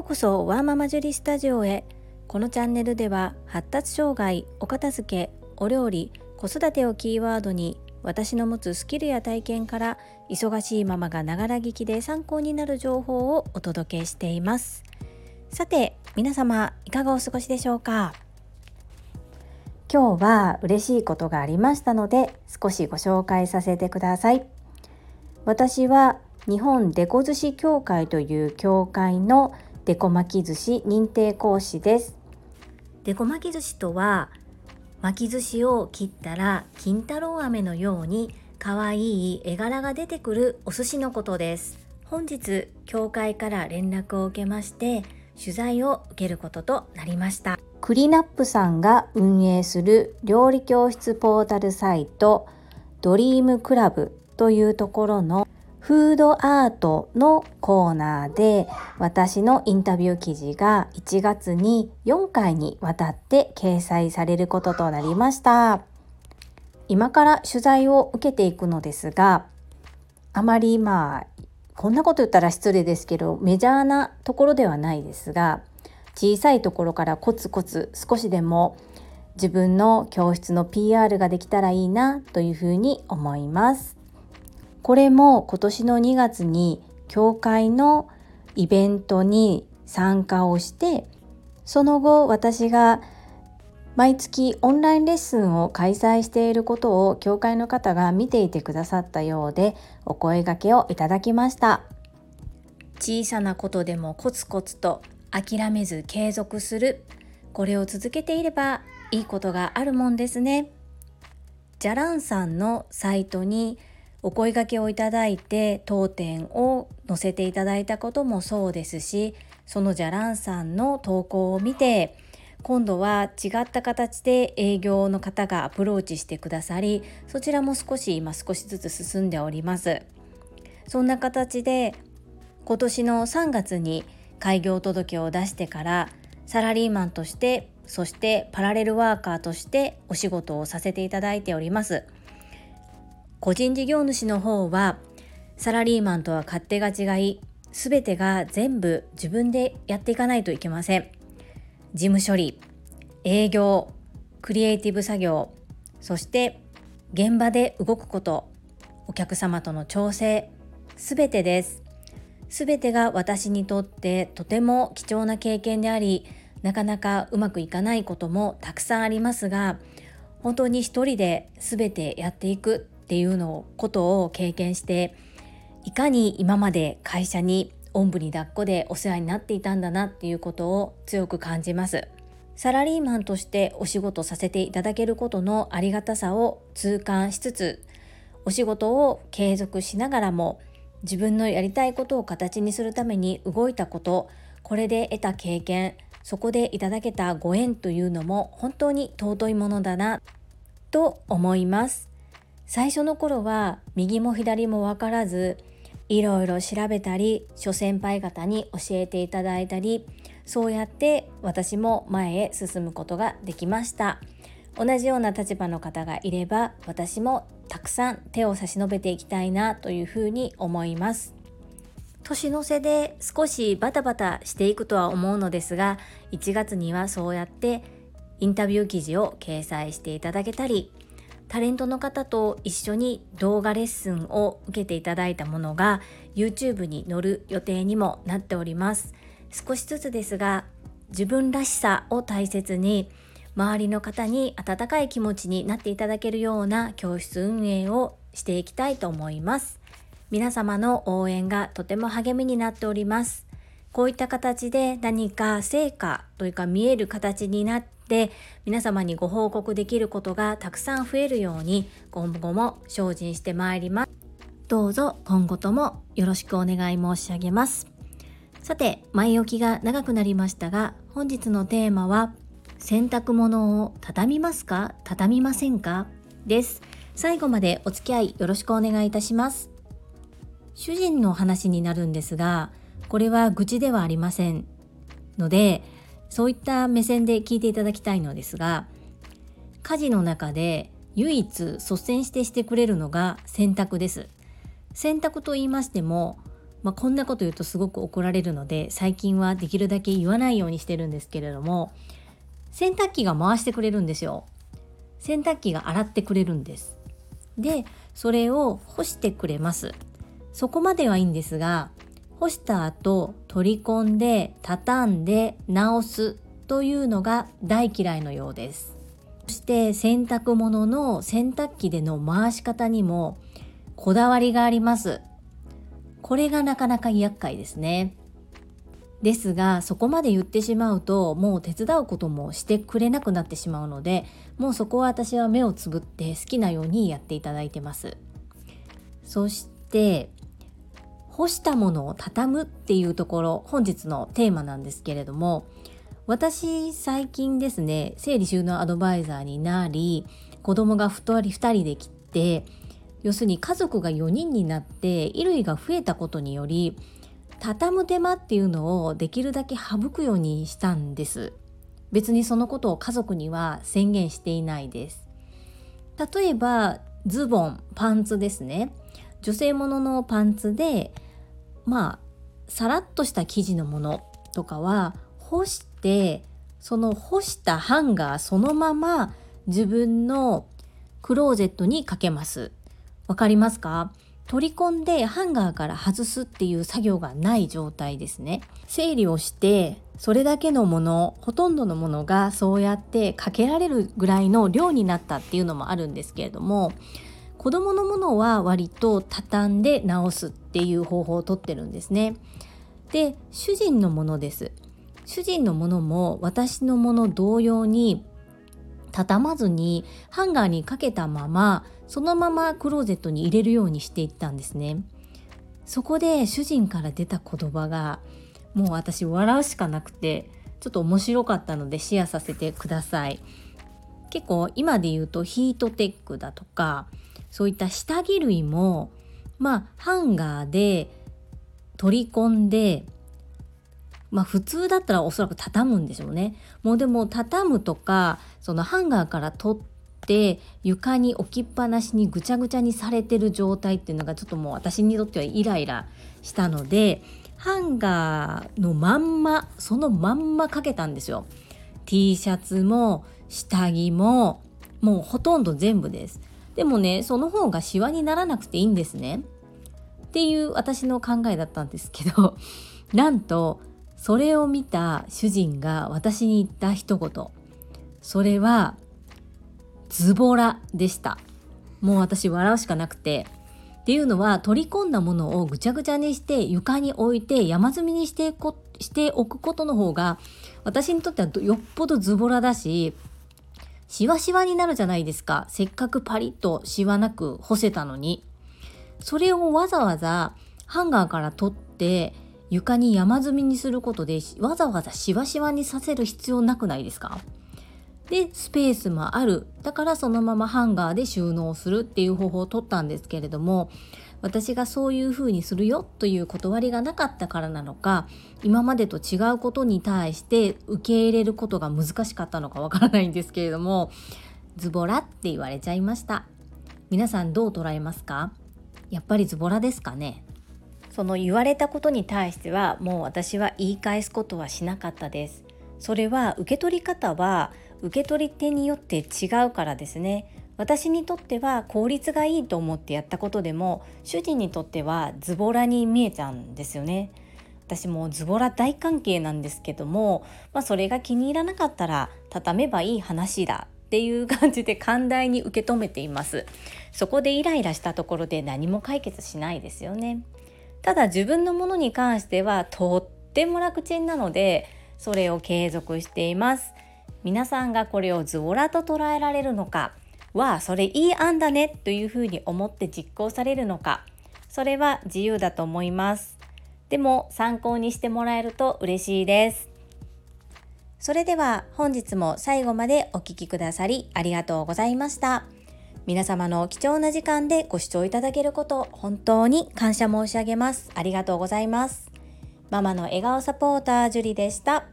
ようこそワーママジュリスタジオへ。このチャンネルでは発達障害お片付けお料理子育てをキーワードに私の持つスキルや体験から忙しいママがながら聞きで参考になる情報をお届けしています。さて皆様いかがお過ごしでしょうか？今日は嬉しいことがありましたので少しご紹介させてください。私は日本デコ寿司協会という協会のデコ巻き寿司認定講師です。デコ巻き寿司とは巻き寿司を切ったら金太郎飴のように可愛い絵柄が出てくるお寿司のことです。本日協会から連絡を受けまして取材を受けることとなりました。クリナップさんが運営する料理教室ポータルサイトドリームクラブというところのフードアートのコーナーで私のインタビュー記事が1月に4回にわたって掲載されることとなりました。今から取材を受けていくのですがあまりまあこんなこと言ったら失礼ですけどメジャーなところではないですが小さいところからコツコツ少しでも自分の教室の PR ができたらいいなというふうに思います。これも今年の2月に教会のイベントに参加をしてその後私が毎月オンラインレッスンを開催していることを教会の方が見ていてくださったようでお声がけをいただきました。小さなことでもコツコツと諦めず継続する。これを続けていればいいことがあるもんですね。じゃらんさんのサイトにお声掛けをいただいて当店を載せていただいたこともそうですしそのじゃらんさんの投稿を見て今度は違った形で営業の方がアプローチしてくださりそちらも少し今少しずつ進んでおります。そんな形で今年の3月に開業届を出してからサラリーマンとしてそしてパラレルワーカーとしてお仕事をさせていただいております。個人事業主の方はサラリーマンとは勝手が違い全てが全部自分でやっていかないといけません。事務処理営業クリエイティブ作業そして現場で動くことお客様との調整全てです。全てが私にとってとても貴重な経験でありなかなかうまくいかないこともたくさんありますが本当に一人で全てやっていくっていうのことを経験していかに今まで会社におんぶに抱っこでお世話になっていたんだなっていうことを強く感じます。サラリーマンとしてお仕事させていただけることのありがたさを痛感しつつお仕事を継続しながらも自分のやりたいことを形にするために動いたことこれで得た経験そこでいただけたご縁というのも本当に尊いものだなと思います。最初の頃は右も左も分からずいろいろ調べたり諸先輩方に教えていただいたりそうやって私も前へ進むことができました。同じような立場の方がいれば私もたくさん手を差し伸べていきたいなというふうに思います。年の瀬で少しバタバタしていくとは思うのですが1月にはそうやってインタビュー記事を掲載していただけたりタレントの方と一緒に動画レッスンを受けていただいたものが YouTube に載る予定にもなっております。少しずつですが自分らしさを大切に周りの方に温かい気持ちになっていただけるような教室運営をしていきたいと思います。皆様の応援がとても励みになっております。こういった形で何か成果というか見える形になってで皆様にご報告できることがたくさん増えるように今後も精進してまいります。どうぞ今後ともよろしくお願い申し上げます。さて前置きが長くなりましたが本日のテーマは洗濯物を畳みますか？畳みませんか？です。最後までお付き合いよろしくお願いいたします。主人の話になるんですがこれは愚痴ではありませんのでそういった目線で聞いていただきたいのですが家事の中で唯一率先してしてくれるのが洗濯です。洗濯と言いましてもまあ、こんなこと言うとすごく怒られるので最近はできるだけ言わないようにしてるんですけれども洗濯機が回してくれるんですよ。洗濯機が洗ってくれるんです。でそれを干してくれます。そこまではいいんですが干した後取り込んで畳んで直すというのが大嫌いのようです。そして洗濯物の洗濯機での回し方にもこだわりがあります。これがなかなか厄介ですね。ですがそこまで言ってしまうともう手伝うこともしてくれなくなってしまうのでもうそこは私は目をつぶって好きなようにやっていただいてます。そして干したものを畳むっていうところ本日のテーマなんですけれども私最近ですね整理収納アドバイザーになり子供が2人 ,2 人で来て要するに家族が4人になって衣類が増えたことにより畳む手間っていうのをできるだけ省くようにしたんです。別にそのことを家族には宣言していないです。例えばズボンパンツですね。女性もののパンツでまあさらっとした生地のものとかは干してその干したハンガーそのまま自分のクローゼットにかけます。わかりますか？取り込んでハンガーから外すっていう作業がない状態ですね。整理をしてそれだけのものほとんどのものがそうやってかけられるぐらいの量になったっていうのもあるんですけれども子供のものは割と畳んで直すっていう方法をとってるんですね。で主人のものです。主人のものも私のもの同様に畳まずにハンガーにかけたままそのままクローゼットに入れるようにしていったんですね。そこで主人から出た言葉がもう私笑うしかなくてちょっと面白かったのでシェアさせてください。結構今で言うとヒートテックだとかそういった下着類もまあハンガーで取り込んでまあ普通だったらおそらく畳むんでしょうね。もうでも畳むとかそのハンガーから取って床に置きっぱなしにぐちゃぐちゃにされてる状態っていうのがちょっともう私にとってはイライラしたのでハンガーのまんまそのまんまかけたんですよ。T シャツも下着ももうほとんど全部です。でもねその方がシワにならなくていいんですね。っていう私の考えだったんですけど なんとそれを見た主人が私に言った一言。それはズボラでした。もう私笑うしかなくて。っていうのは取り込んだものをぐちゃぐちゃにして床に置いて山積みにしてこしておくことの方が私にとってはよっぽどズボラだししわしわになるじゃないですか。せっかくパリッとしわなく干せたのに。それをわざわざハンガーから取って床に山積みにすることでわざわざしわしわにさせる必要なくないですか？でスペースもある。だからそのままハンガーで収納するっていう方法を取ったんですけれども私がそういうふうにするよという断りがなかったからなのか今までと違うことに対して受け入れることが難しかったのかわからないんですけれどもズボラって言われちゃいました。皆さんどう捉えますか？やっぱりズボラですかね？その言われたことに対してはもう私は言い返すことはしなかったです。それは受け取り方は受け取り手によって違うからですね。私にとっては効率がいいと思ってやったことでも主人にとってはズボラに見えちゃうんですよね。私もズボラ大関係なんですけども、まあ、それが気に入らなかったら畳めばいい話だっていう感じで寛大に受け止めています。そこでイライラしたところで何も解決しないですよね。ただ自分のものに関してはとっても楽ちんなのでそれを継続しています。皆さんがこれをズボラと捉えられるのかはそれいい案だねというふうに思って実行されるのかそれは自由だと思いますでも参考にしてもらえると嬉しいですそれでは本日も最後までお聴きくださりありがとうございました。皆様の貴重な時間でご視聴いただけること本当に感謝申し上げます。ありがとうございます。ママの笑顔サポータージュリでした。